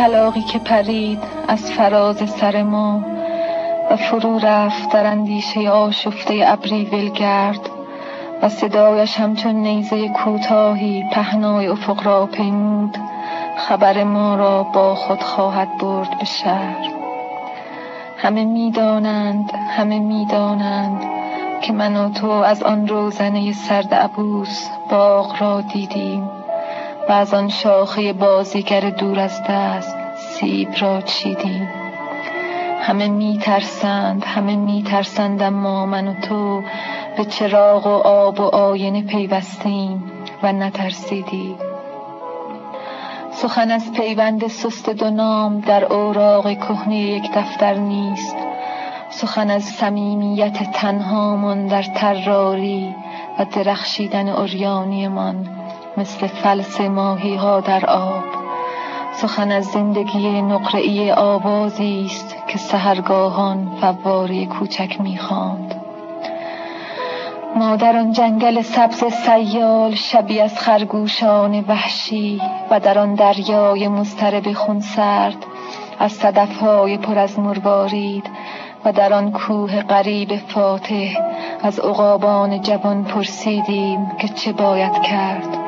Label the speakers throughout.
Speaker 1: کلاقی که پرید از فراز سر ما و فرو رفت در اندیشه آشفته ابری ولگرد و صدایش همچون نیزه کوتاهی پهنای افق را پیمود. خبر ما را با خود خواهد برد به شهر. همه می‌دانند همه می‌دانند که من و تو از آن روزنه سرد عبوس باغ را دیدیم. و از آن شاخه بازیگر دور از دست سیب را چیدیم. همه میترسند همه میترسند اما من و تو به چراغ و آب و آینه پیوستیم و نترسیدیم سخن از پیوند سست دو نام در اوراق کهنه یک دفتر نیست. سخن از صمیمیت تنهامان در تراری و درخشیدن اوریانیمان مثل فلس ماهی ها در آب. سخن از زندگی نقره‌ای آوازی است که سهرگاهان فواره کوچک می‌خواند. ما در آن جنگل سبز سیال شبی از خرگوشان وحشی و در آن دریای مضطرب خونسرد از صدفهای پر از مروارید و در آن کوه غریب فاتح از عقابان جوان پرسیدیم که چه باید کرد.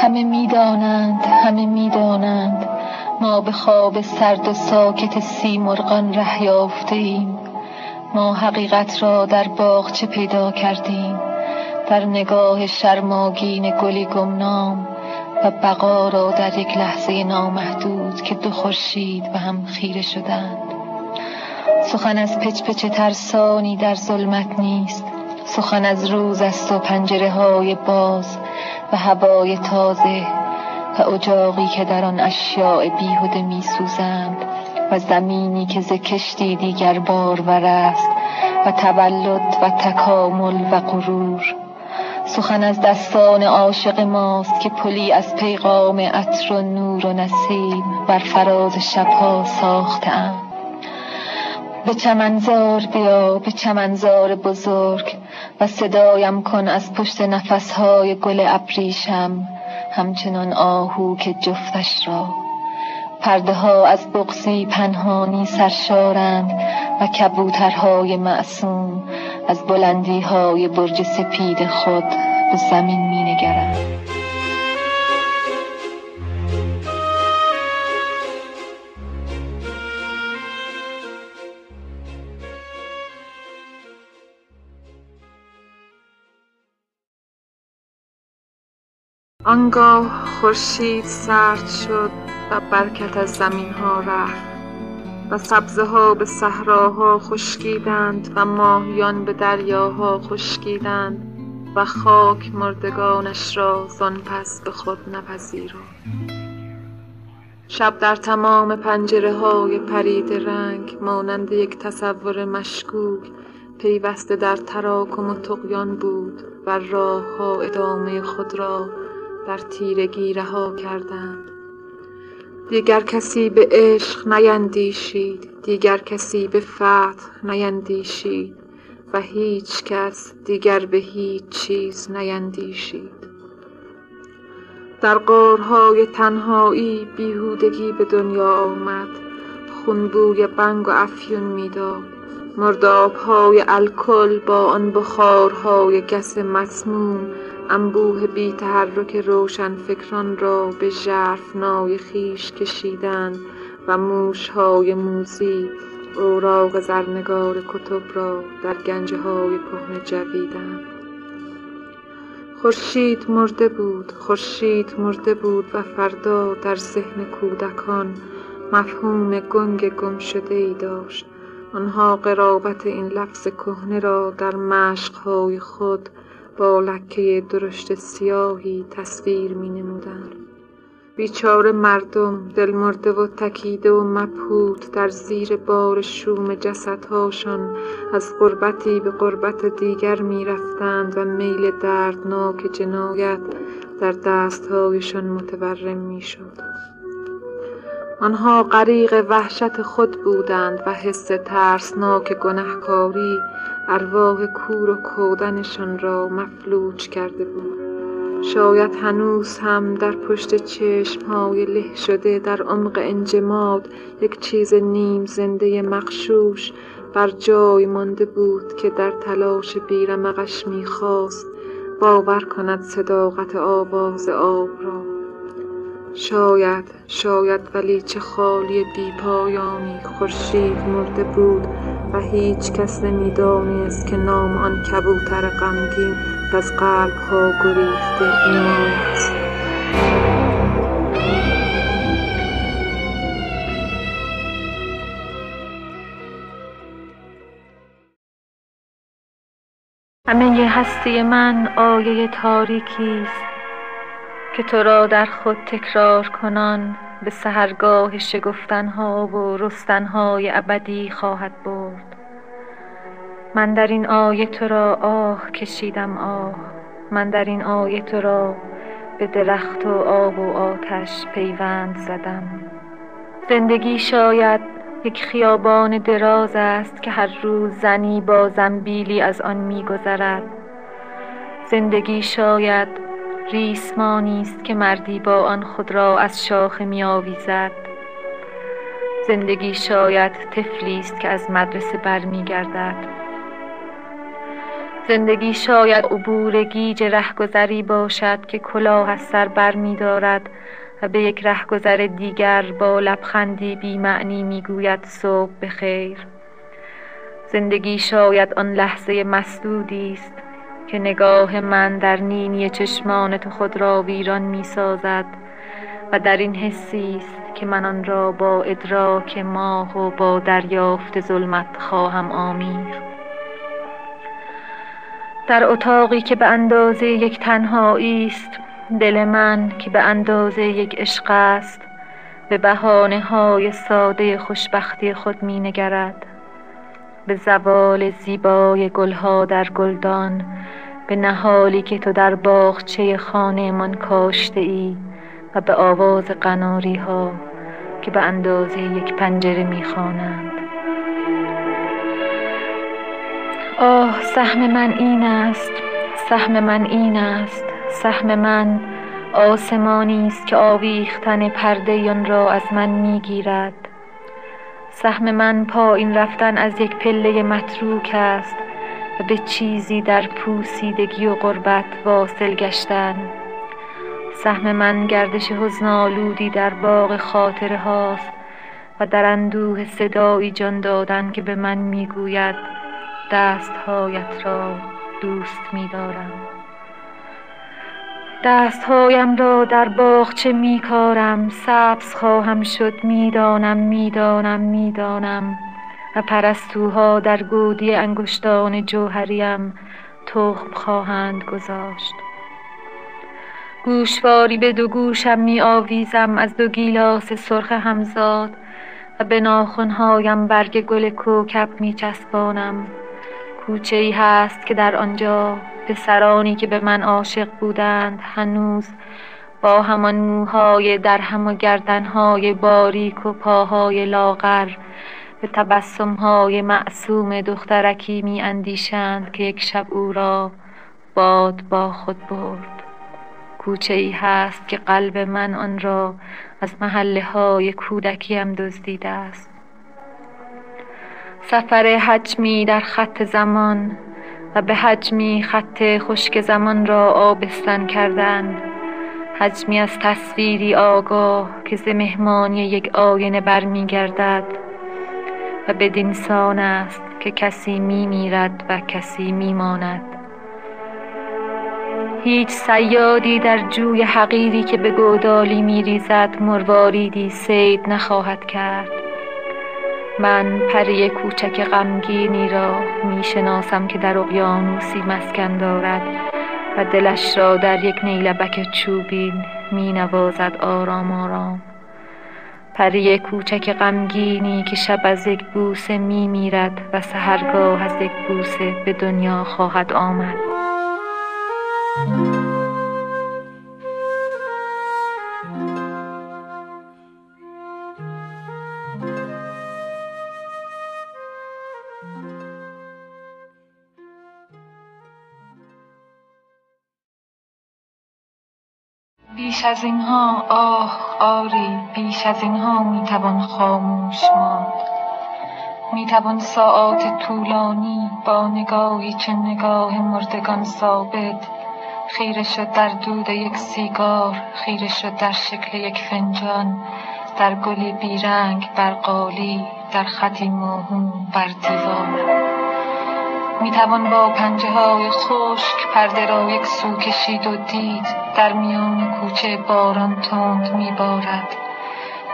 Speaker 1: همه می‌دانند همه می‌دانند. ما به خواب سرد و ساکت سیمرغان ره یافته ایم ما حقیقت را در باغچه پیدا کردیم؟ در نگاه شرماگین گلی گمنام و بقا را در یک لحظه نامحدود که دو خورشید و هم خیره شدند. سخن از پچ پچ ترسانی در ظلمت نیست. سخن از روز است و پنجره های باز و هوای تازه و اجاقی که در آن اشیاء بیهوده می سوزند و زمینی که ز کشتی دیگر بار است و تولد و تکامل و غرور. سخن از دستان عاشق ماست که پلی از پیغام عطر و نور و نسیم بر فراز شبها ساختند به چمنزار بیا به چمنزار بزرگ و صدایم کن از پشت نفسهای گل ابریشم همچنان آهو که جفتش را پرده ها از بغزی پنهانی سرشارند و کبوترهای معصوم از بلندی های برج سپید خود به زمین می نگرند.
Speaker 2: آنگاه خورشید سرد شد و برکت از زمین ها رفت و سبزه ها به صحراها خشکیدند و ماهیان به دریاها خشکیدند و خاک مردگانش را زان پس به خود نپذیرفت. شب در تمام پنجره های پرید رنگ مانند یک تصور مشکوک پیوسته در تراکم و تقیان بود و راه ها ادامه خود را در تیرگی رها کردند. دیگر کسی به عشق نیندیشید دیگر کسی به فتح نیندیشید و هیچ کس دیگر به هیچ چیز نیندیشید. در غارهای تنهایی بیهودگی به دنیا آمد خونبوی بنگ و افیون می‌داد. مردابهای الکل با آن بخارهای گس مسموم انبوه بی تحرک روشن فکران را به ژرفنای خویش کشیدند و موشهای موذی اوراق زرنگار کتب را در گنجهای کهنه جویدند خورشید مرده بود خورشید مرده بود و فردا در ذهن کودکان مفهوم گنگ ای داشت. آنها قرابت این لفظ کهنه را در مشقهای خود با لکه درشت سیاهی تصویر می نمودند. بیچاره مردم دلمرده و تکیده و مبهوت در زیر بار شوم جسدهاشان از غربتی به غربت دیگر می رفتند و میل دردناک جنایت در دستهایشان متورم می شد. آنها غریق وحشت خود بودند و حس ترسناک گنهکاری ارواح کور و کودنشان را مفلوج کرده بود. شاید هنوز هم در پشت چشمهای له شده در عمق انجماد یک چیز نیم زنده مغشوش بر جای مانده بود که در تلاش بی رمقش می خواست باور کند صداقت آواز آب را. شاید شاید ولی چه خالی بی پایانی که خورشید مرده بود. و هیچ کس نمی دانست که نام آن کبوتر غمگین از قلب ها گریخته این است.
Speaker 1: همه هستی من آیه تاریکی است که تو را در خود تکرار کنان. به سحرگاه شگفتن ها و رستن های ابدی خواهد برد. من در این آیه تو را آه کشیدم آه. من در این آیه تو را به درخت و آب و آتش پیوند زدم. زندگی شاید یک خیابان دراز است که هر روز زنی با زنبیلی از آن میگذرد. زندگی شاید ریسمانی است که مردی با آن خود را از شاخه میآویزد. زندگی شاید طفلی است که از مدرسه برمیگردد. زندگی شاید عبور گیج رهگذری باشد که کلاه از سر برمیدارد و به یک رهگذر دیگر با لبخندی بی معنی می‌گوید صبح بخیر. زندگی شاید آن لحظه مسدودی است که نگاه من در نینی چشمان تو خود را ویران می سازد و در این حسی است که من آن را با ادراک ماه و با دریافت ظلمت خواهم آمیخت در اتاقی که به اندازه یک تنهایی است دل من که به اندازه یک عشق است به بهانه های ساده خوشبختی خود می نگرد به زوال زیبای گلها در گلدان به نهالی که تو در باغچه خانه من کاشته ای و به آواز قناری ها که به اندازه یک پنجره می خوانند. آه سهم من این است سهم من این است سهم من آسمانی است که آویختن پرده آن را از من می‌گیرد سهم من پایین رفتن از یک پله متروک است به چیزی در پوسیدگی و غربت واصل گشتن. سهم من گردش حزن در باغ خاطره هاست و در اندوه صدایی جان دادن که به من می‌گوید دستهایت را دوست میدارم. دستهایم را در باغچه می کارم سبز خواهم شد می‌دانم می‌دانم می‌دانم. و پرستوها در گودی انگشتان جوهریم تخم خواهند گذاشت. گوشواری به دو گوشم می آویزم از دو گیلاس سرخ همزاد و به ناخنهایم برگ گل کوکب می چسبانم. کوچه ای هست که در آنجا پسرانی که به من عاشق بودند هنوز با همان موهای درهم و گردنهای باریک و پاهای لاغر به تبسمهای معصوم دخترکی می اندیشند که یک شب او را باد با خود برد. کوچه ای هست که قلب من آن را از محله های کودکیم دزدیده است. سفر حجمی در خط زمان و به حجمی خط خشک زمان را آبستن کردن حجمی از تصویری آگاه که ز مهمانی یک آینه برمیگردد. و بدین سان است که کسی می میرد و کسی می ماند هیچ صیادی در جوی حقیری که به گودالی می ریزد مرواریدی سید نخواهد کرد. من پری کوچک غمگینی را می شناسم که در اقیانوسی مسکن دارد و دلش را در یک نیلبک چوبین می نوازد آرام آرام. پری کوچک غمگینی که شب از یک بوسه می میرد و سهرگاه از یک بوسه به دنیا خواهد آمد. بیش از اینها آه آری بیش از اینها می‌توان خاموش ماند. می‌توان ساعات طولانی با نگاهی چه نگاه مردگان ثابت. خیره شد در دود یک سیگار خیره شد در شکل یک فنجان. در گلی بیرنگ بر قالی در خطی موهوم بر دیوار. می‌توان با پنجه های خشک پرده را یک سو کشید و دید. در میان کوچه باران تند میبارد.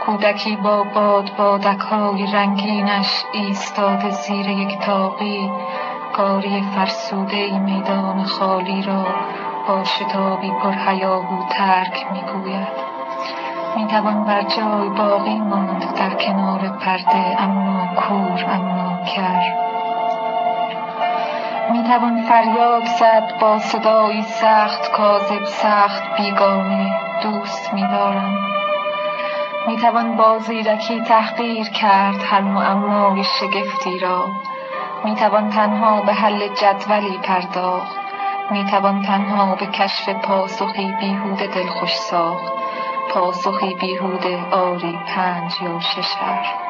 Speaker 1: کودکی با باد بادک های رنگینش ایستاده زیر یک تاقی. کاری فرسوده میدان خالی را با شتابی پر هیاهو ترک می‌گوید. می‌توان بر جای باقی ماند در کنار پرده اما کور اما کر. می‌توان فریاد زد با صدایی سخت کاذب سخت بیگانه. دوست میدارم. می‌توان با زیرکی تحقیر کرد هر معمای شگفتی را. می‌توان تنها به حل جدولی پرداخت. می‌توان تنها به کشف پاسخی بیهوده دلخوش ساخت. پاسخی بیهوده آری پنج یا شش می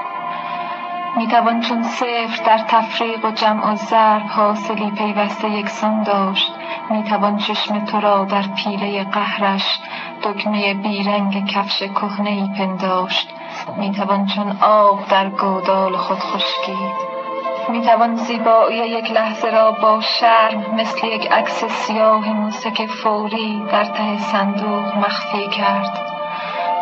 Speaker 1: توان چون صفر در تفریق و جمع و ضرب حاصلی پیوسته یکسان داشت. می توان چشم تو را در پیله قهرش دکمه بیرنگ کفش کهنه ای پنداشت. می توان چون آب در گودال خود خشکید. می توان زیبایی یک لحظه را با شرم مثل یک عکس سیاه موسک فوری در ته صندوق مخفی کرد.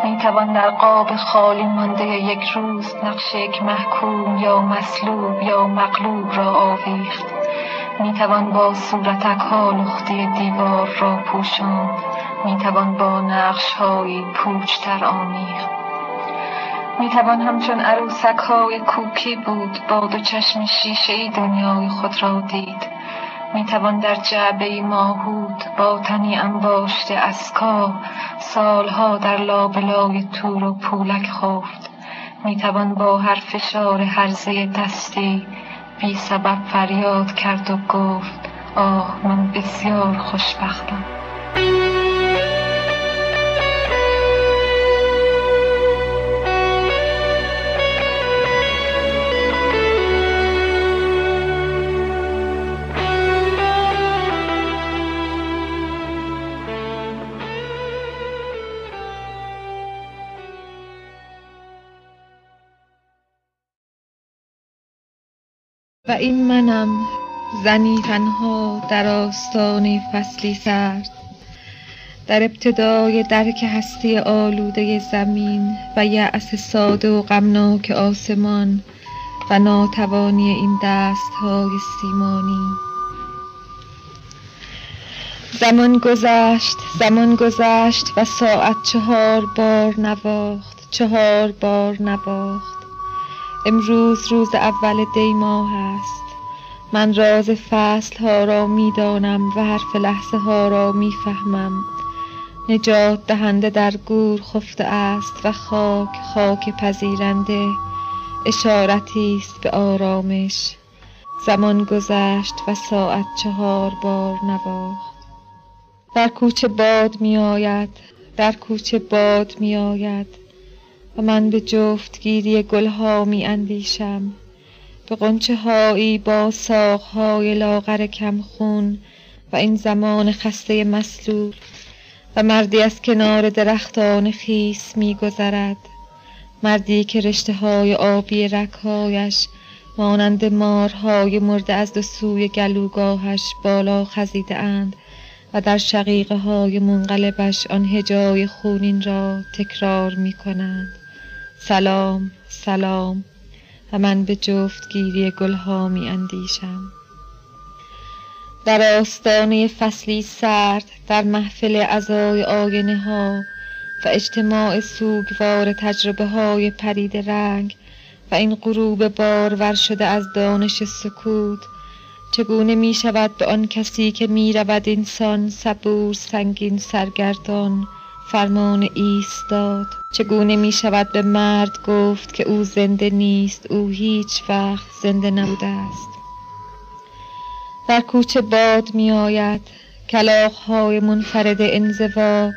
Speaker 1: می توان در قاب خالی مانده یک روز نقش یک محکوم یا مسلوب یا مغلوب را آویخت. می توان با صورتک ها لختی دیوار را پوشاند. می توان با نقش های پوچتر آمیخت. می توان همچون عروسک های کوکی بود با دو چشم شیشه ای دنیای خود را دید. می توان در جعبه ماهود با تنی انباشته اسکا سالها در لابلای تور و پولک خفت. می توان با هر فشار هرزه دستی بی سبب فریاد کرد و گفت آه من بسیار خوشبختم. و این منم زنی تنها در آستانه فصلی سرد. در ابتدای درک هستی آلوده زمین و یأس ساده و غمناک آسمان و ناتوانی این دستهای سیمانی. زمان گذشت زمان گذشت و ساعت چهار بار نواخت چهار بار نواخت. امروز روز اول دی ماه است. من راز فصل ها را می دانم و حرف لحظه ها را می فهمم نجات دهنده در گور خفته است و خاک خاک پذیرنده. اشارتی است به آرامش. زمان گذشت و ساعت چهار بار نواخت. در کوچه باد می آید در کوچه باد می آید و من به جفتگیری گلها می اندیشم به قنچه هایی با ساقهای لاغر خون و این زمان خسته مسلول و مردی از کنار درختان خیس می گذرد مردی که رشته های آبی رکهایش مانند مارهای مرده از دو سوی گلوگاهش بالا خزیده اند و در شقیقه های منقلبش آن هجای خونین را تکرار می کنند سلام سلام. و من به جفتگیری گلها می اندیشم. در آستانه فصلی سرد در محفل عزای آینه ها و اجتماع سوگوار تجربه های پرید رنگ و این غروب بارور شده از دانش سکوت چگونه می شود به آن کسی که می رود اینسان صبور سنگین سرگردان فرمان ایستاد. چگونه می شود به مرد گفت که او زنده نیست او هیچ وقت زنده نبوده است. در کوچه باد می آید. کلاخ های منفرد انزوا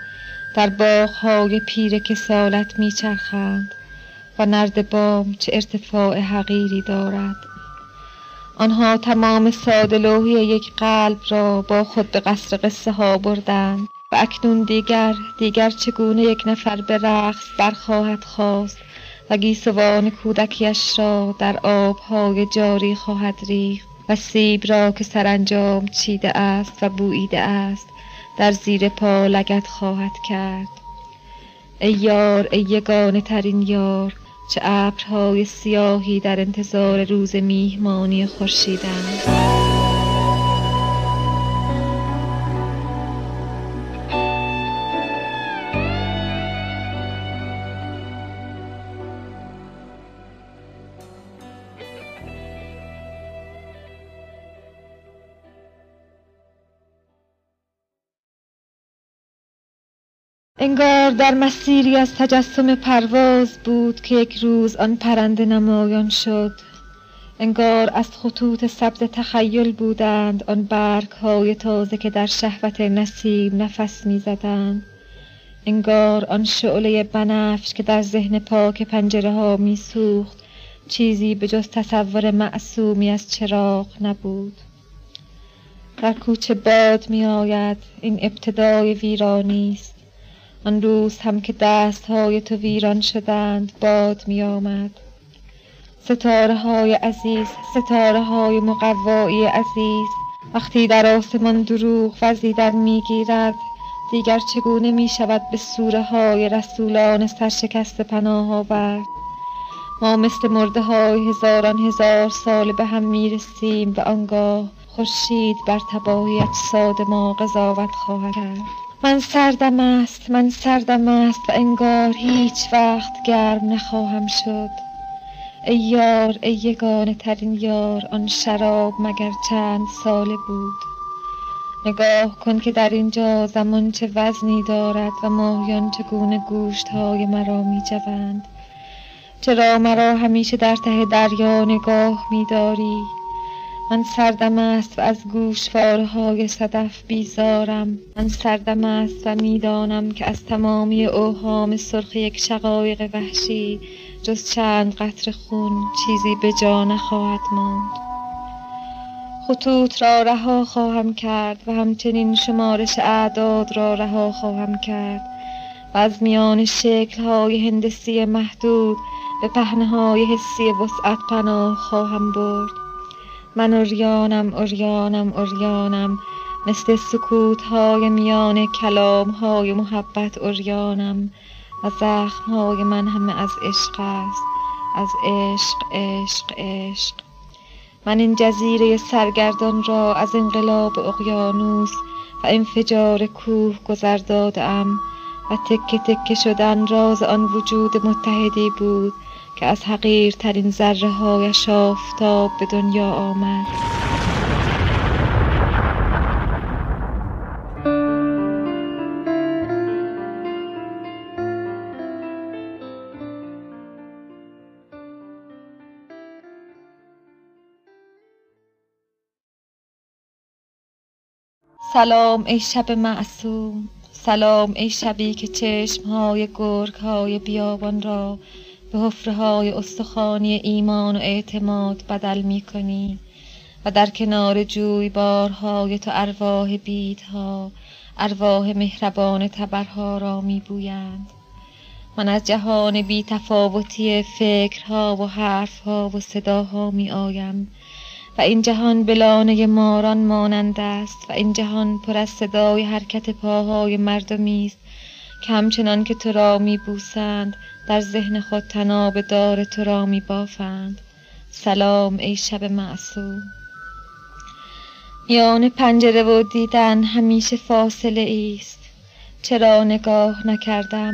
Speaker 1: در باغهای پیر کسالت میچرخند و نرد بام چه ارتفاع حقیری دارد. آنها تمام ساده یک قلب را با خود به قصر قصه ها بردند. و اکنون دیگر دیگر چگونه یک نفر به رقص برخواهد خواست و گیسوان کودکیش را در آبهای جاری خواهد ریخت و سیب را که سرانجام چیده است و بوییده است در زیر پا لگت خواهد کرد. ای یار ای یگانه ترین یار چه ابرهای سیاهی در انتظار روز میهمانی خورشیدند. در مسیری از تجسم پرواز بود که یک روز آن پرنده نمایان شد. انگار از خطوط سبز تخیل بودند آن برگ های تازه که در شهوت نسیم نفس می‌زدند. انگار آن شعله بنفش که در ذهن پاک پنجره ها میسوخت چیزی به جز تصور معصومی از چراغ نبود. در کوچه باد می آید این ابتدای ویرانی است. آن روز هم که های تو ویران شدند باد می آمد ستاره های عزیز ستاره های مقوایی عزیز وقتی در آسمان دروغ وزیدن می گیرد دیگر چگونه می شود به سوره های رسولان سرشکست پناه آورد ما مثل مرده های هزاران هزار سال به هم می رسیم و آنگاه خورشید بر تباهی اجساد ما قضاوت خواهد کرد. من سردم است من سردم است و انگار هیچ وقت گرم نخواهم شد. ای یار ای یگانه ترین یار آن شراب مگر چند ساله بود. نگاه کن که در اینجا زمان چه وزنی دارد و ماهیان چگونه گوشت های مرا می جوند چرا مرا همیشه در ته دریا نگاه می داری من سردم است و از گوشواره های صدف بیزارم. من سردم است و می‌دانم که از تمامی اوهام سرخ یک شقایق وحشی جز چند قطر خون چیزی به جا نخواهد ماند. خطوط را رها خواهم کرد و همچنین شمارش اعداد را رها خواهم کرد و از میان شکل های هندسی محدود به پهنه های حسی وسعت پناه خواهم برد. من اوریانم اوریانم اوریانم مثل سکوت های میان کلام های محبت اوریانم و زخم های من همه از عشق است. از عشق عشق عشق. من این جزیره سرگردان را از انقلاب اقیانوس و انفجار کوه گذر دادم. و تکه تکه شدن راز آن وجود متحدی بود. که از حقیرترین ذره هایش آفتاب به دنیا آمد. سلام ای شب معصوم سلام ای شبی که چشم های گرگ های بیابان را به حفره های استخوانی ایمان و اعتماد بدل می کنی و در کنار جوی بارهای تو ارواح بیدها ارواح مهربان تبرها را می بویند من از جهان بی تفاوتی فکرها و حرفها و صداها می آیم و این جهان بلانه ماران مانند است و این جهان پر از صدای حرکت پاهای مردمی است که همچنان که تو را می بوسند در ذهن خود تناب دار تو را می بافند سلام ای شب معصوم. میان پنجره و دیدن همیشه فاصله است. چرا نگاه نکردم؟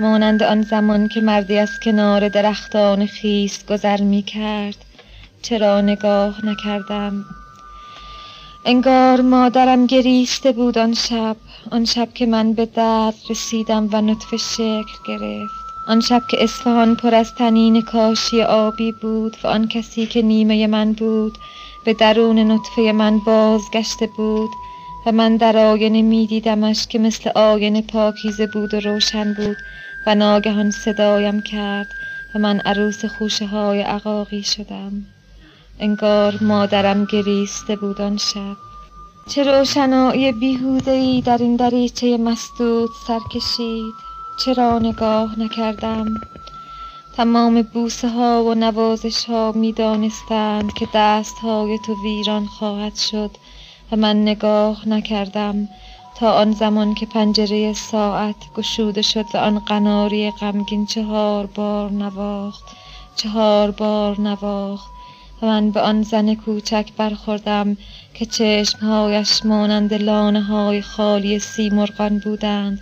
Speaker 1: مانند آن زمان که مردی از کنار درختان خیس گذر می کرد چرا نگاه نکردم؟ انگار مادرم گریسته بود آن شب. آن شب که من به درد رسیدم و نطفه شکل گرفت. آن شب که اصفهان پر از تنین کاشی آبی بود و آن کسی که نیمه من بود به درون نطفه من بازگشته بود و من در آینه می دیدمش که مثل آینه پاکیزه بود و روشن بود و ناگهان صدایم کرد و من عروس خوشه های عقاقی شدم. انگار مادرم گریسته بود آن شب. چه روشنایی بیهوده ای در این دریچه مسدود سر کشید. چرا نگاه نکردم؟ تمام بوسه ها و نوازش ها می دانستند که دست های تو ویران خواهد شد و من نگاه نکردم تا آن زمان که پنجره ساعت گشوده شد و آن قناری غمگین چهار بار نواخت. چهار بار نواخت. من به آن زن کوچک برخوردم که چشمهایش مانند لانه های خالی سیمرغان بودند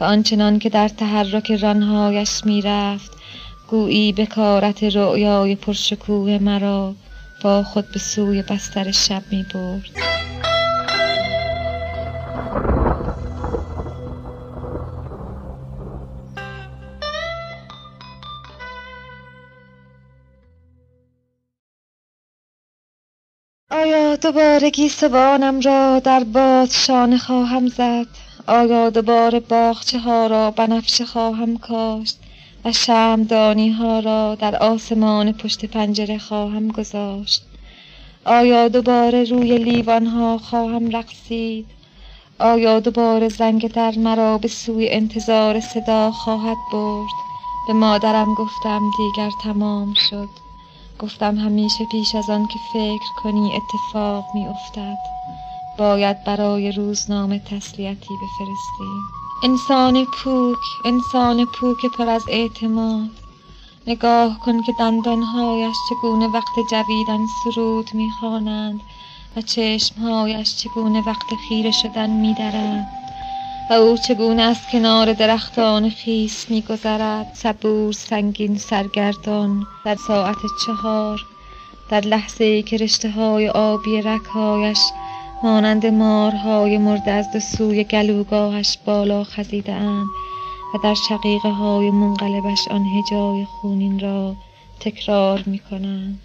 Speaker 1: و آنچنان که در تحرک رانهایش می‌رفت گویی بکارت رؤیای پرشکوه مرا با خود به سوی بستر شب می برد آیا دوباره گیسوانم را در باد شانه خواهم زد. آیا دوباره باغچه ها را بنفشه خواهم کاشت و شمعدانی ها را در آسمان پشت پنجره خواهم گذاشت. آیا دوباره روی لیوان ها خواهم رقصید؟ آیا دوباره زنگ در مرا به سوی انتظار صدا خواهد برد؟ به مادرم گفتم دیگر تمام شد. گفتم همیشه پیش از آن که فکر کنی اتفاق می افتد باید برای روزنامه تسلیتی بفرستی. انسان پوک انسان پوک پر از اعتماد. نگاه کن که دندانهایش چگونه وقت جویدن سرود می‌خوانند و چشمهایش چگونه وقت خیره شدن میدرند. و او چگونه از کنار درختان خیس میگذرد. صبور سنگین سرگردان در ساعت چهار در لحظه که رشته های آبی رکهایش مانند مارهای مرده از سوی گلوگاهش بالا خزیده اند و در شقیقه های منقلبش آن هجای خونین را تکرار می کنند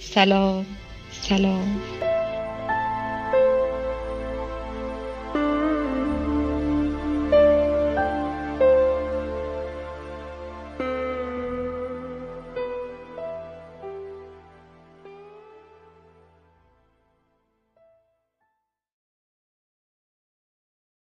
Speaker 1: سلام سلام.